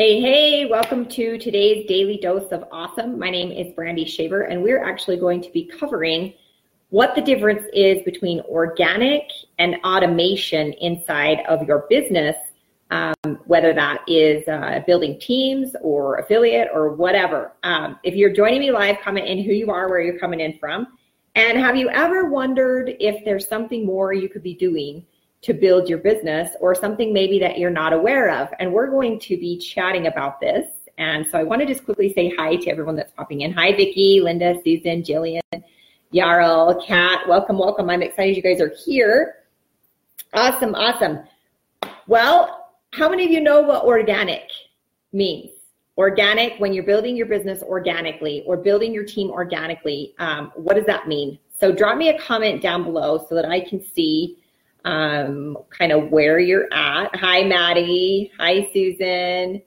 Hey, hey, welcome to today's Daily Dose of Awesome. My name is Brandy Shaver, and we're actually going to be covering what the difference is between organic and automation inside of your business, um, whether that is uh, building teams or affiliate or whatever. Um, if you're joining me live, comment in who you are, where you're coming in from. And have you ever wondered if there's something more you could be doing to build your business or something maybe that you're not aware of? And we're going to be chatting about this. And so I want to just quickly say hi to everyone that's popping in. Hi, Vicki, Linda, Susan, Jillian, Yarl, Kat. Welcome, welcome. I'm excited you guys are here. Awesome, awesome. Well, how many of you know what organic means? Organic, when you're building your business organically or building your team organically, um, what does that mean? So drop me a comment down below so that I can see um, kind of where you're at. Hi, Maddie. Hi, Susan.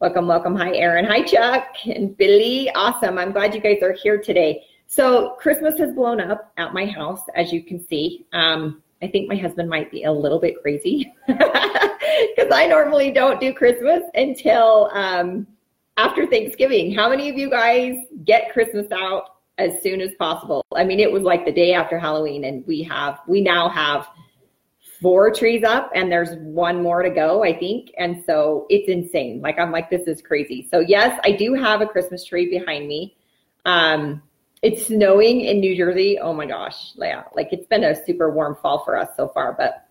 Welcome, welcome. Hi, Aaron. Hi, Chuck and Billy. Awesome. I'm glad you guys are here today. So Christmas has blown up at my house, as you can see. Um, I think my husband might be a little bit crazy because I normally don't do Christmas until um, after Thanksgiving. How many of you guys get Christmas out as soon as possible? I mean, it was like the day after Halloween, and we have we now have four trees up, and there's one more to go, I think. And so it's insane. Like I'm like, this is crazy. So yes, I do have a Christmas tree behind me. Um, it's snowing in New Jersey. Oh my gosh, yeah, like it's been a super warm fall for us so far. But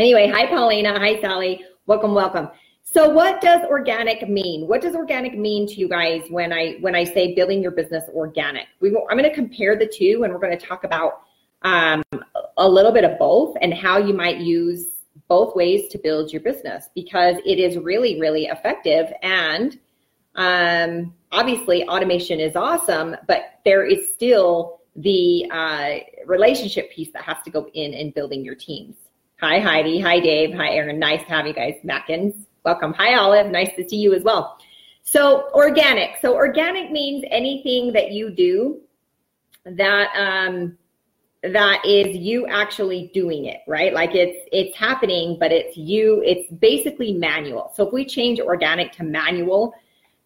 anyway, hi Paulina, hi Sally, welcome, welcome. So what does organic mean? What does organic mean to you guys when I when I say building your business organic? We I'm going to compare the two, and we're going to talk about um, a little bit of both and how you might use both ways to build your business because it is really really effective and um, obviously automation is awesome, but there is still the uh, relationship piece that has to go in in building your teams. Hi Heidi, hi Dave, hi Aaron. Nice to have you guys. Mackins, Welcome. Hi, Olive. Nice to see you as well. So, organic. So, organic means anything that you do that um, that is you actually doing it, right? Like it's it's happening, but it's you. It's basically manual. So, if we change organic to manual,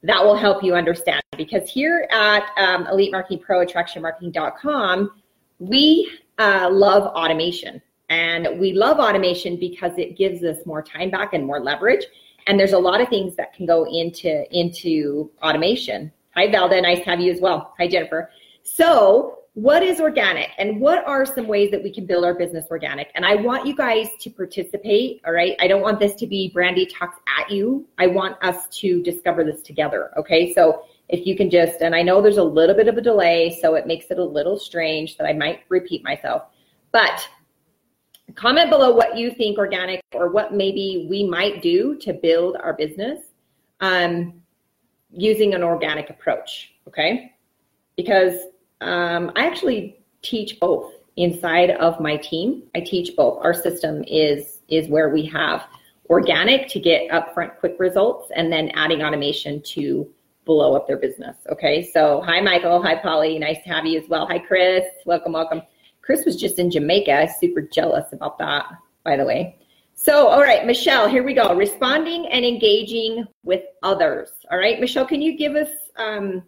that will help you understand. Because here at um, Elite Marketing Pro, attraction AttractionMarketing.com, we uh, love automation. And we love automation because it gives us more time back and more leverage. And there's a lot of things that can go into into automation. Hi, Valda. Nice to have you as well. Hi, Jennifer. So, what is organic and what are some ways that we can build our business organic? And I want you guys to participate. All right. I don't want this to be Brandy talks at you. I want us to discover this together. Okay. So, if you can just, and I know there's a little bit of a delay, so it makes it a little strange that I might repeat myself, but comment below what you think organic or what maybe we might do to build our business um, using an organic approach. Okay. Because um, I actually teach both inside of my team. I teach both. Our system is is where we have organic to get upfront quick results and then adding automation to blow up their business. Okay. So hi Michael. Hi Polly. Nice to have you as well. Hi Chris. Welcome, welcome. Chris was just in Jamaica. Super jealous about that, by the way. So, all right, Michelle, here we go. Responding and engaging with others. All right, Michelle, can you give us um,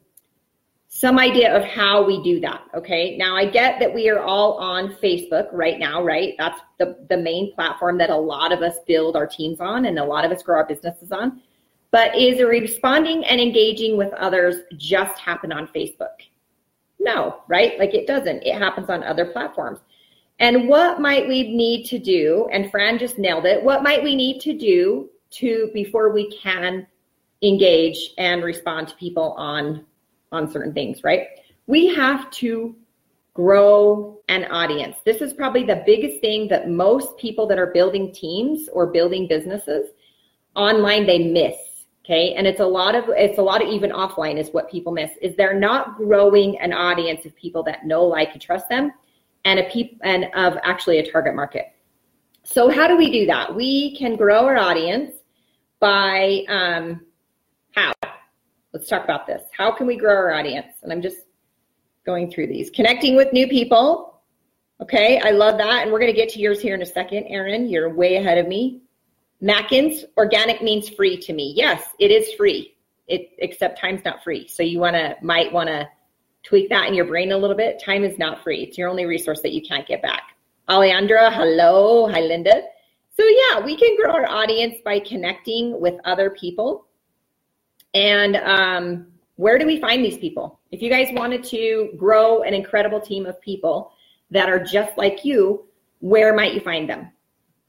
some idea of how we do that? Okay, now I get that we are all on Facebook right now, right? That's the, the main platform that a lot of us build our teams on and a lot of us grow our businesses on. But is responding and engaging with others just happen on Facebook? No, right? Like it doesn't. It happens on other platforms. And what might we need to do? And Fran just nailed it. What might we need to do to before we can engage and respond to people on on certain things, right? We have to grow an audience. This is probably the biggest thing that most people that are building teams or building businesses online they miss Okay. And it's a lot of, it's a lot of even offline is what people miss is they're not growing an audience of people that know, like, and trust them and a peop- and of actually a target market. So how do we do that? We can grow our audience by, um? Let's talk about this. How can we grow our audience? And I'm just going through these. Connecting with new people. Okay, I love that. And we're going to get to yours here in a second, Aaron. You're way ahead of me. Mackins, organic means free to me. Yes, it is free. It except time's not free. So you wanna might wanna tweak that in your brain a little bit. Time is not free. It's your only resource that you can't get back. Alejandra, hello. Hi, Linda. So yeah, we can grow our audience by connecting with other people. And um, where do we find these people? If you guys wanted to grow an incredible team of people that are just like you, where might you find them?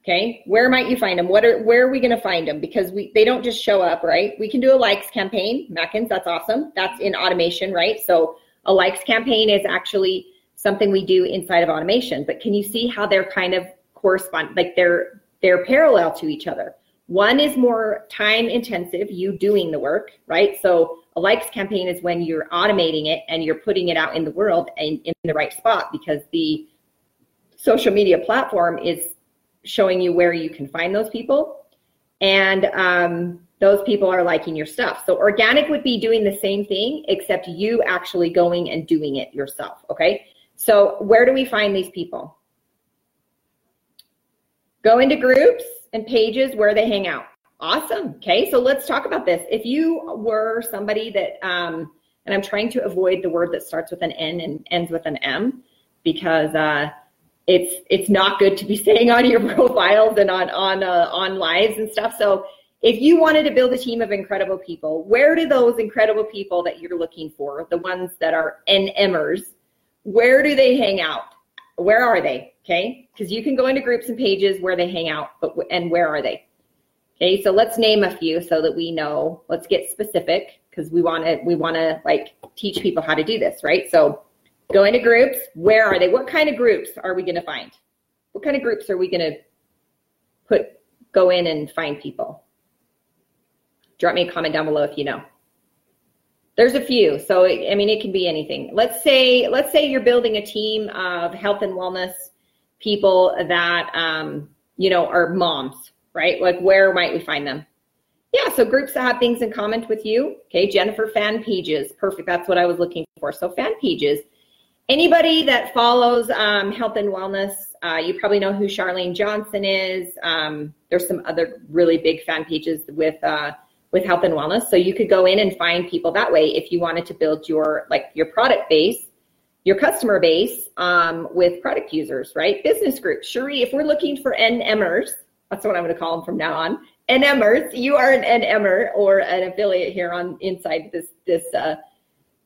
Okay, where might you find them? What are where are we going to find them? Because we they don't just show up, right? We can do a likes campaign, Mackins. That's awesome. That's in automation, right? So a likes campaign is actually something we do inside of automation. But can you see how they're kind of correspond? Like they're they're parallel to each other. One is more time intensive, you doing the work, right? So a likes campaign is when you're automating it and you're putting it out in the world and in the right spot because the social media platform is showing you where you can find those people. And um, those people are liking your stuff. So organic would be doing the same thing, except you actually going and doing it yourself. Okay. So where do we find these people? Go into groups and pages where they hang out. Awesome. Okay. So let's talk about this. If you were somebody that, um, and I'm trying to avoid the word that starts with an N and ends with an M because, uh, it's it's not good to be saying on your profiles and on on uh, on lives and stuff. So if you wanted to build a team of incredible people, where do those incredible people that you're looking for, the ones that are NMers, where do they hang out? Where are they? Okay, because you can go into groups and pages where they hang out, but and where are they? Okay, so let's name a few so that we know. Let's get specific because we want to we want to like teach people how to do this, right? So Go into groups. Where are they? What kind of groups are we going to find? What kind of groups are we going to put go in and find people? Drop me a comment down below if you know. There's a few. So I mean it can be anything. Let's say let's say you're building a team of health and wellness people that um, you know are moms, right? Like where might we find them? Yeah, so groups that have things in common with you. Okay, Jennifer fan pages. Perfect. That's what I was looking for. So fan pages anybody that follows um, health and wellness, uh, you probably know who Charlene Johnson is. Um, there's some other really big fan pages with uh, with health and wellness, so you could go in and find people that way if you wanted to build your like your product base, your customer base um, with product users, right? Business groups. Cherie, if we're looking for NMers, that's what I'm going to call them from now on. NMers, you are an NMer or an affiliate here on inside this this uh,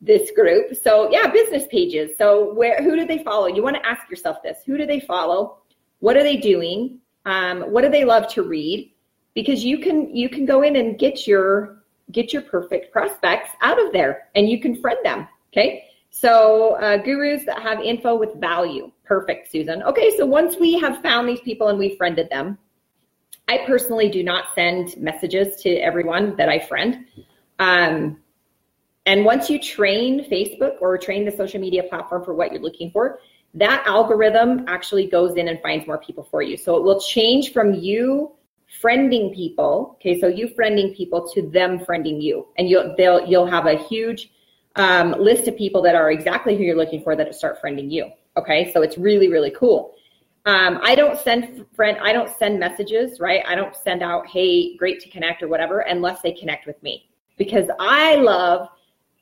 this group. So yeah, business pages. So where who do they follow? You want to ask yourself this: Who do they follow? What are they doing? Um, what do they love to read? Because you can you can go in and get your get your perfect prospects out of there, and you can friend them. Okay. So uh, gurus that have info with value. Perfect, Susan. Okay, so once we have found these people and we friended them, I personally do not send messages to everyone that I friend. Um, and once you train Facebook or train the social media platform for what you're looking for, that algorithm actually goes in and finds more people for you. So it will change from you friending people, okay, so you friending people to them friending you, and you'll they'll you'll have a huge um, list of people that are exactly who you're looking for that start friending you. Okay, so it's really really cool. Um, I don't send friend I don't send messages, right? I don't send out hey great to connect or whatever unless they connect with me because I love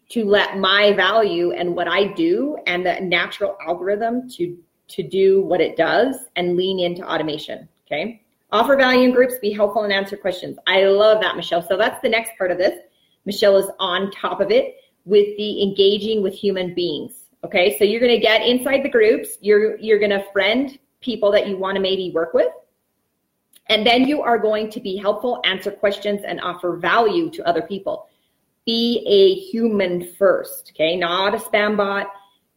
to let my value and what I do and the natural algorithm to to do what it does and lean into automation. Okay. Offer value in groups, be helpful and answer questions. I love that, Michelle. So that's the next part of this. Michelle is on top of it with the engaging with human beings. Okay. So you're going to get inside the groups. You're, you're going to friend people that you want to maybe work with. And then you are going to be helpful, answer questions, and offer value to other people be a human first, okay? Not a spam bot,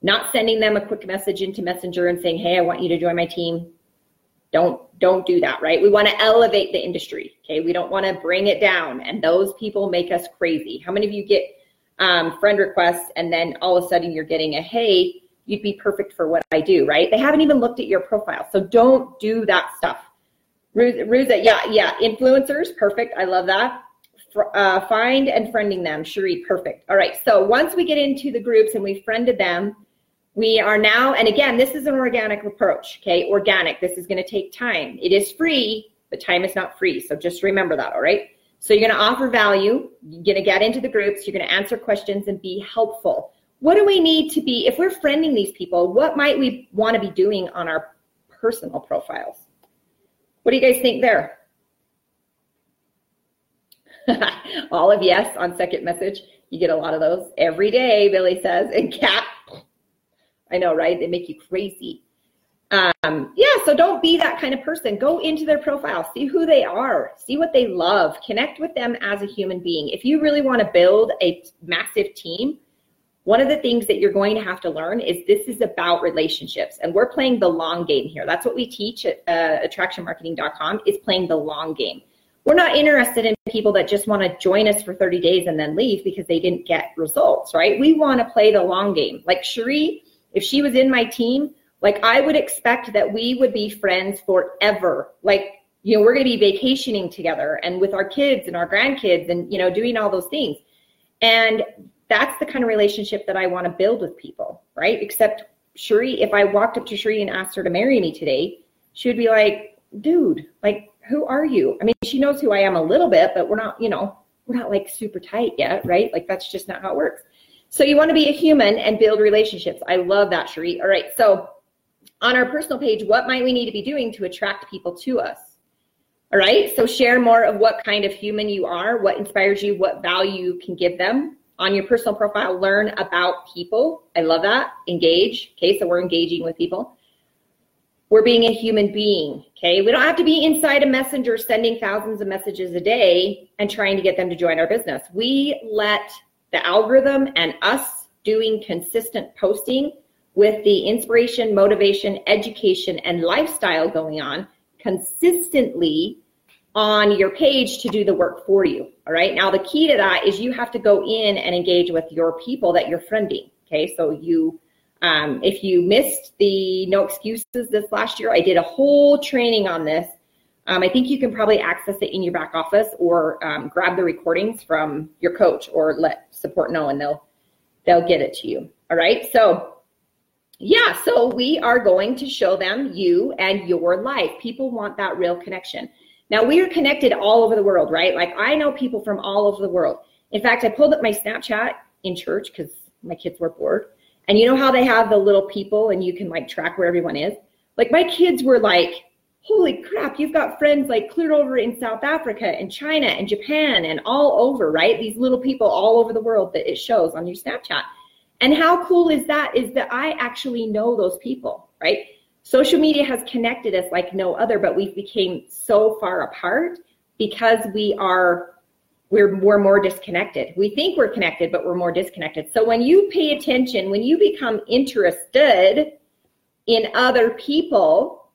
not sending them a quick message into Messenger and saying, "Hey, I want you to join my team." Don't don't do that, right? We want to elevate the industry, okay? We don't want to bring it down, and those people make us crazy. How many of you get um, friend requests and then all of a sudden you're getting a hey, you'd be perfect for what I do, right? They haven't even looked at your profile, so don't do that stuff. Ruza, yeah, yeah, influencers, perfect. I love that uh, find and friending them. Cherie, perfect. All right. So once we get into the groups and we've friended them, we are now, and again, this is an organic approach. Okay. Organic. This is going to take time. It is free, but time is not free. So just remember that, all right? So you're going to offer value, you're going to get into the groups, you're going to answer questions and be helpful. What do we need to be, if we're friending these people, what might we want to be doing on our personal profiles? What do you guys think there? All of yes on second message. You get a lot of those every day, Billy says. And Kat, I know, right? They make you crazy. Um, yeah, so don't be that kind of person. Go into their profile, see who they are, see what they love, connect with them as a human being. If you really want to build a massive team, one of the things that you're going to have to learn is this is about relationships and we're playing the long game here that's what we teach at uh, attractionmarketing.com is playing the long game we're not interested in people that just want to join us for 30 days and then leave because they didn't get results, right? We want to play the long game. Like Cherie, if she was in my team, like I would expect that we would be friends forever. Like, you know, we're going to be vacationing together and with our kids and our grandkids and, you know, doing all those things. And that's the kind of relationship that I want to build with people, right? Except Cherie, if I walked up to Cherie and asked her to marry me today, she would be like, dude, like, who are you? I mean, she knows who I am a little bit, but we're not, you know, we're not like super tight yet, right? Like that's just not how it works. So you want to be a human and build relationships. I love that, Cherie. All right. So on our personal page, what might we need to be doing to attract people to us? All right. So share more of what kind of human you are, what inspires you, what value you can give them. On your personal profile, learn about people. I love that. Engage. Okay. So we're engaging with people we're being a human being. Okay. We don't have to be inside a messenger sending thousands of messages a day and trying to get them to join our business. We let the algorithm and us doing consistent posting with the inspiration, motivation, education, and lifestyle going on consistently on your page to do the work for you. All right. Now, the key to that is you have to go in and engage with your people that you're friending. Okay. So you um, if you missed the no excuses this last year, I did a whole training on this. Um, I think you can probably access it in your back office or um, grab the recordings from your coach or let support know and they'll they'll get it to you. All right. So yeah, so we are going to show them you and your life. People want that real connection. Now we are connected all over the world, right? Like I know people from all over the world. In fact, I pulled up my Snapchat in church because my kids were bored. And you know how they have the little people and you can like track where everyone is? Like my kids were like, holy crap, you've got friends like clear over in South Africa and China and Japan and all over, right? These little people all over the world that it shows on your Snapchat. And how cool is that? Is that I actually know those people, right? Social media has connected us like no other, but we've became so far apart because we are we're, we're more disconnected. We think we're connected, but we're more disconnected. So when you pay attention, when you become interested in other people,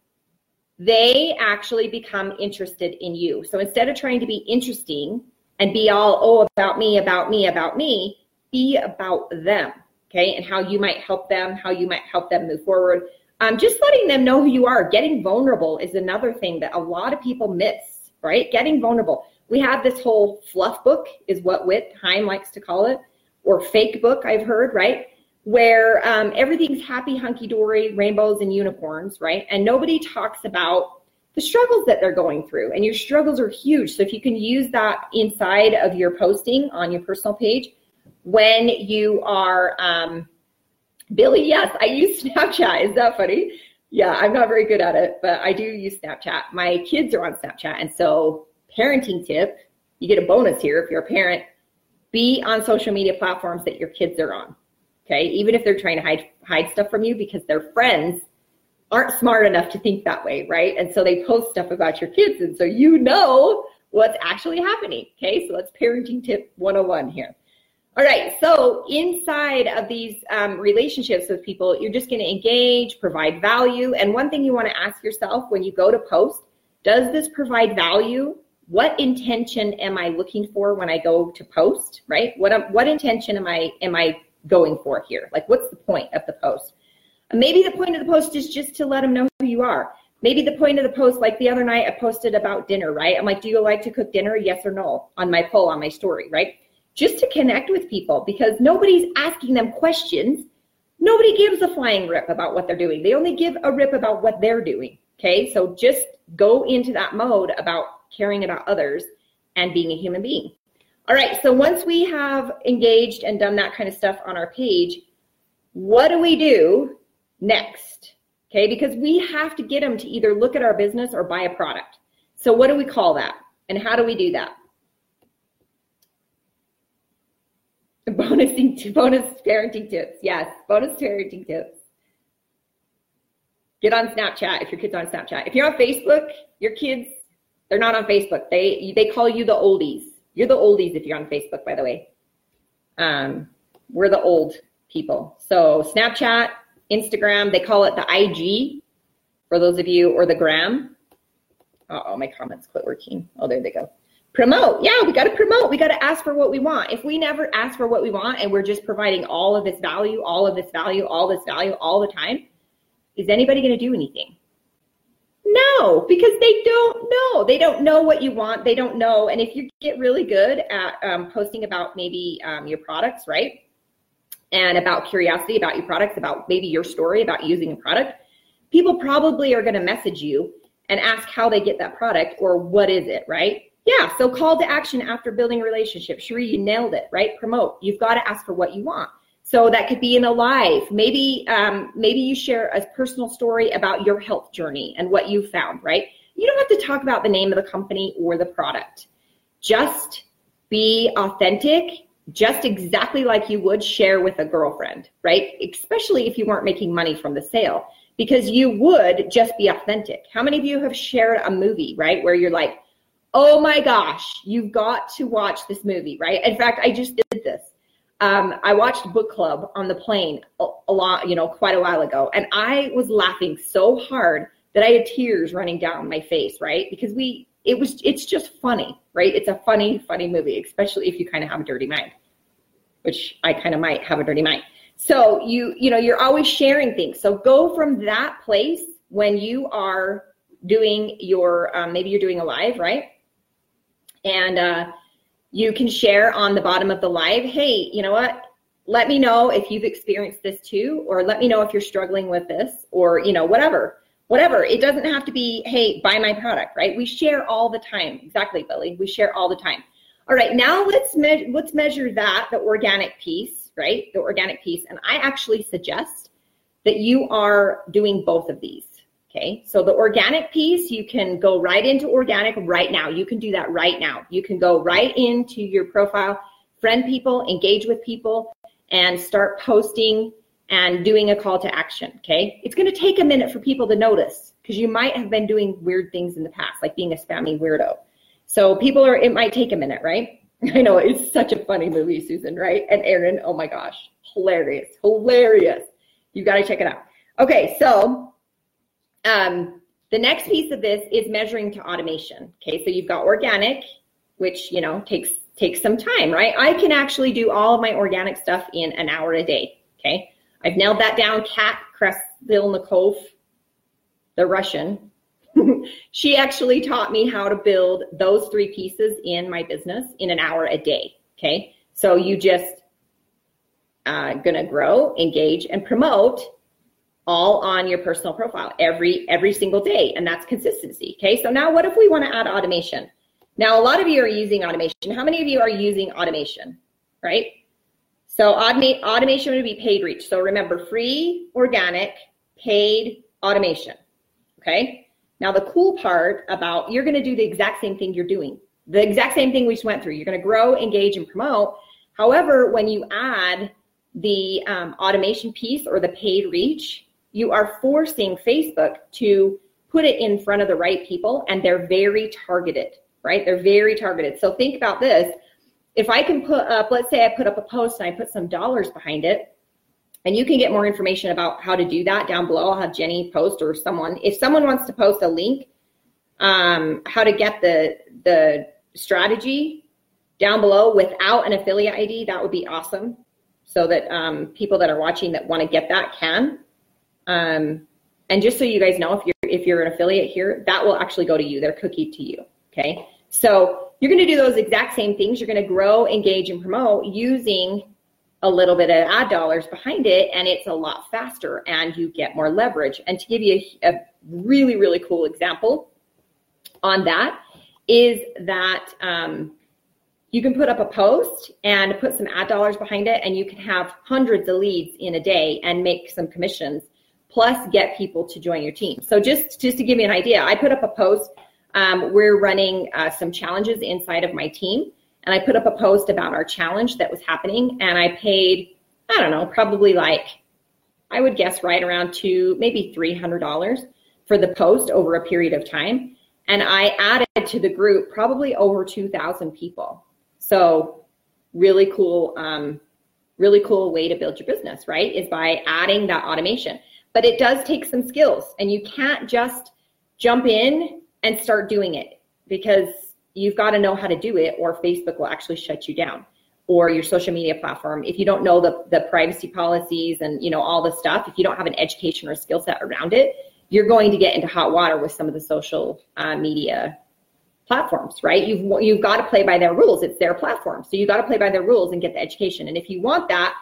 they actually become interested in you. So instead of trying to be interesting and be all, oh, about me, about me, about me, be about them. Okay. And how you might help them, how you might help them move forward. Um, just letting them know who you are. Getting vulnerable is another thing that a lot of people miss, right? Getting vulnerable we have this whole fluff book, is what Whit Heim likes to call it, or fake book, I've heard, right? Where um, everything's happy, hunky dory, rainbows and unicorns, right? And nobody talks about the struggles that they're going through. And your struggles are huge. So if you can use that inside of your posting on your personal page, when you are, um, Billy, yes, I use Snapchat. Is that funny? Yeah, I'm not very good at it, but I do use Snapchat. My kids are on Snapchat. And so parenting tip, you get a bonus here if you're a parent, be on social media platforms that your kids are on. Okay, even if they're trying to hide hide stuff from you because their friends aren't smart enough to think that way, right? And so they post stuff about your kids, and so you know what's actually happening. Okay, so that's parenting tip 101 here. All right, so inside of these um, relationships with people, you're just going to engage, provide value, and one thing you want to ask yourself when you go to post: Does this provide value what intention am I looking for when I go to post, right? What what intention am I am I going for here? Like, what's the point of the post? Maybe the point of the post is just to let them know who you are. Maybe the point of the post, like the other night, I posted about dinner, right? I'm like, do you like to cook dinner? Yes or no on my poll on my story, right? Just to connect with people because nobody's asking them questions. Nobody gives a flying rip about what they're doing. They only give a rip about what they're doing, Okay, so just go into that mode about caring about others and being a human being. All right, so once we have engaged and done that kind of stuff on our page, what do we do next? Okay, because we have to get them to either look at our business or buy a product. So, what do we call that? And how do we do that? Bonusing, bonus parenting tips. Yes, bonus parenting tips. Get on Snapchat if your kid's on Snapchat. If you're on Facebook, your kids, they're not on Facebook. They they call you the oldies. You're the oldies if you're on Facebook, by the way. Um, we're the old people. So Snapchat, Instagram, they call it the IG for those of you, or the gram. oh, my comments quit working. Oh, there they go. Promote. Yeah, we got to promote. We got to ask for what we want. If we never ask for what we want and we're just providing all of this value, all of this value, all this value all the time, is anybody going to do anything? No, because they don't know. They don't know what you want. They don't know. And if you get really good at um, posting about maybe um, your products, right? And about curiosity about your products, about maybe your story about using a product, people probably are going to message you and ask how they get that product or what is it, right? Yeah, so call to action after building a relationship. Sheree, you nailed it, right? Promote. You've got to ask for what you want. So that could be in a live. Maybe um, maybe you share a personal story about your health journey and what you found. Right? You don't have to talk about the name of the company or the product. Just be authentic, just exactly like you would share with a girlfriend, right? Especially if you weren't making money from the sale, because you would just be authentic. How many of you have shared a movie, right, where you're like, oh my gosh, you've got to watch this movie, right? In fact, I just did this um, I watched book club on the plane a, a lot, you know, quite a while ago, and I was laughing so hard that I had tears running down my face, right? Because we, it was, it's just funny, right? It's a funny, funny movie, especially if you kind of have a dirty mind, which I kind of might have a dirty mind. So you, you know, you're always sharing things. So go from that place when you are doing your, um, maybe you're doing a live, right? And uh, you can share on the bottom of the live, hey, you know what? Let me know if you've experienced this too, or let me know if you're struggling with this, or, you know, whatever. Whatever. It doesn't have to be, hey, buy my product, right? We share all the time. Exactly, Billy. We share all the time. All right, now let's me- let's measure that, the organic piece, right? The organic piece. And I actually suggest that you are doing both of these. Okay, so the organic piece, you can go right into organic right now. You can do that right now. You can go right into your profile, friend people, engage with people, and start posting and doing a call to action. Okay, it's going to take a minute for people to notice because you might have been doing weird things in the past, like being a spammy weirdo. So people are, it might take a minute, right? I know it's such a funny movie, Susan, right? And Aaron, oh my gosh, hilarious, hilarious. You got to check it out. Okay, so um, the next piece of this is measuring to automation. Okay, so you've got organic, which you know takes takes some time, right? I can actually do all of my organic stuff in an hour a day. Okay, I've nailed that down. Kat Krasilnikov, the Russian, she actually taught me how to build those three pieces in my business in an hour a day. Okay, so you just uh, gonna grow, engage, and promote all on your personal profile every every single day and that's consistency okay? So now what if we want to add automation? Now a lot of you are using automation. How many of you are using automation right? So automate automation would be paid reach. So remember free organic paid automation okay? Now the cool part about you're going to do the exact same thing you're doing the exact same thing we just went through. You're going to grow engage and promote. However when you add the um, automation piece or the paid reach you are forcing Facebook to put it in front of the right people and they're very targeted, right? They're very targeted. So think about this. If I can put up, let's say I put up a post and I put some dollars behind it, and you can get more information about how to do that down below. I'll have Jenny post or someone. If someone wants to post a link, um, how to get the the strategy down below without an affiliate ID, that would be awesome. So that um, people that are watching that want to get that can. Um, and just so you guys know, if you're if you're an affiliate here, that will actually go to you. They're cookie to you. Okay. So you're going to do those exact same things. You're going to grow, engage, and promote using a little bit of ad dollars behind it, and it's a lot faster, and you get more leverage. And to give you a, a really, really cool example on that is that um, you can put up a post and put some ad dollars behind it, and you can have hundreds of leads in a day and make some commissions, plus get people to join your team. So just just to give you an idea, I put up a post. Um, we're running uh, some challenges inside of my team, and I put up a post about our challenge that was happening, and I paid I don't know probably like I would guess right around two maybe three hundred dollars for the post over a period of time. And I added to the group probably over 2,000 people. So really cool, um, really cool way to build your business, right? Is by adding that automation. But it does take some skills and you can't just jump in and start doing it because you've got to know how to do it or Facebook will actually shut you down or your social media platform if you don't know the, the privacy policies and you know all the stuff if you don't have an education or skill set around it you're going to get into hot water with some of the social uh, media platforms, right? You've you've got to play by their rules. It's their platform, so you got to play by their rules and get the education. And if you want that,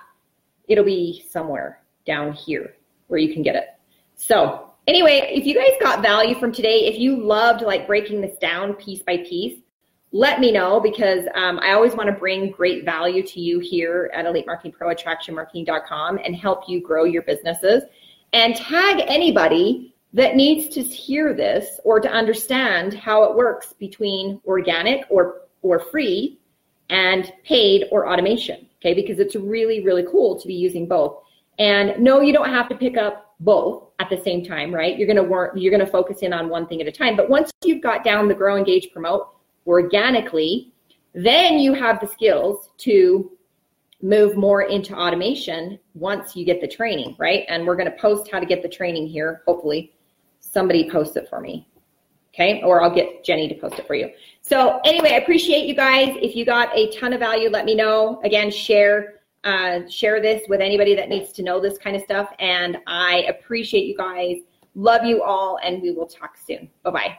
it'll be somewhere down here where you can get it. So anyway, if you guys got value from today, if you loved like breaking this down piece by piece, let me know because um, I always want to bring great value to you here at Elite Marketing Pro, AttractionMarketing.com, and help you grow your businesses. And tag anybody that needs to hear this or to understand how it works between organic or, or free and paid or automation. Okay, because it's really, really cool to be using both. And no, you don't have to pick up both at the same time, right? You're gonna work, you're gonna focus in on one thing at a time. But once you've got down the grow, engage, promote organically, then you have the skills to move more into automation once you get the training, right? And we're going to post how to get the training here, hopefully, somebody posts it for me. Okay. Or I'll get Jenny to post it for you. So anyway, I appreciate you guys. If you got a ton of value, let me know. Again, share, uh, share this with anybody that needs to know this kind of stuff. And I appreciate you guys. Love you all. And we will talk soon. Bye bye.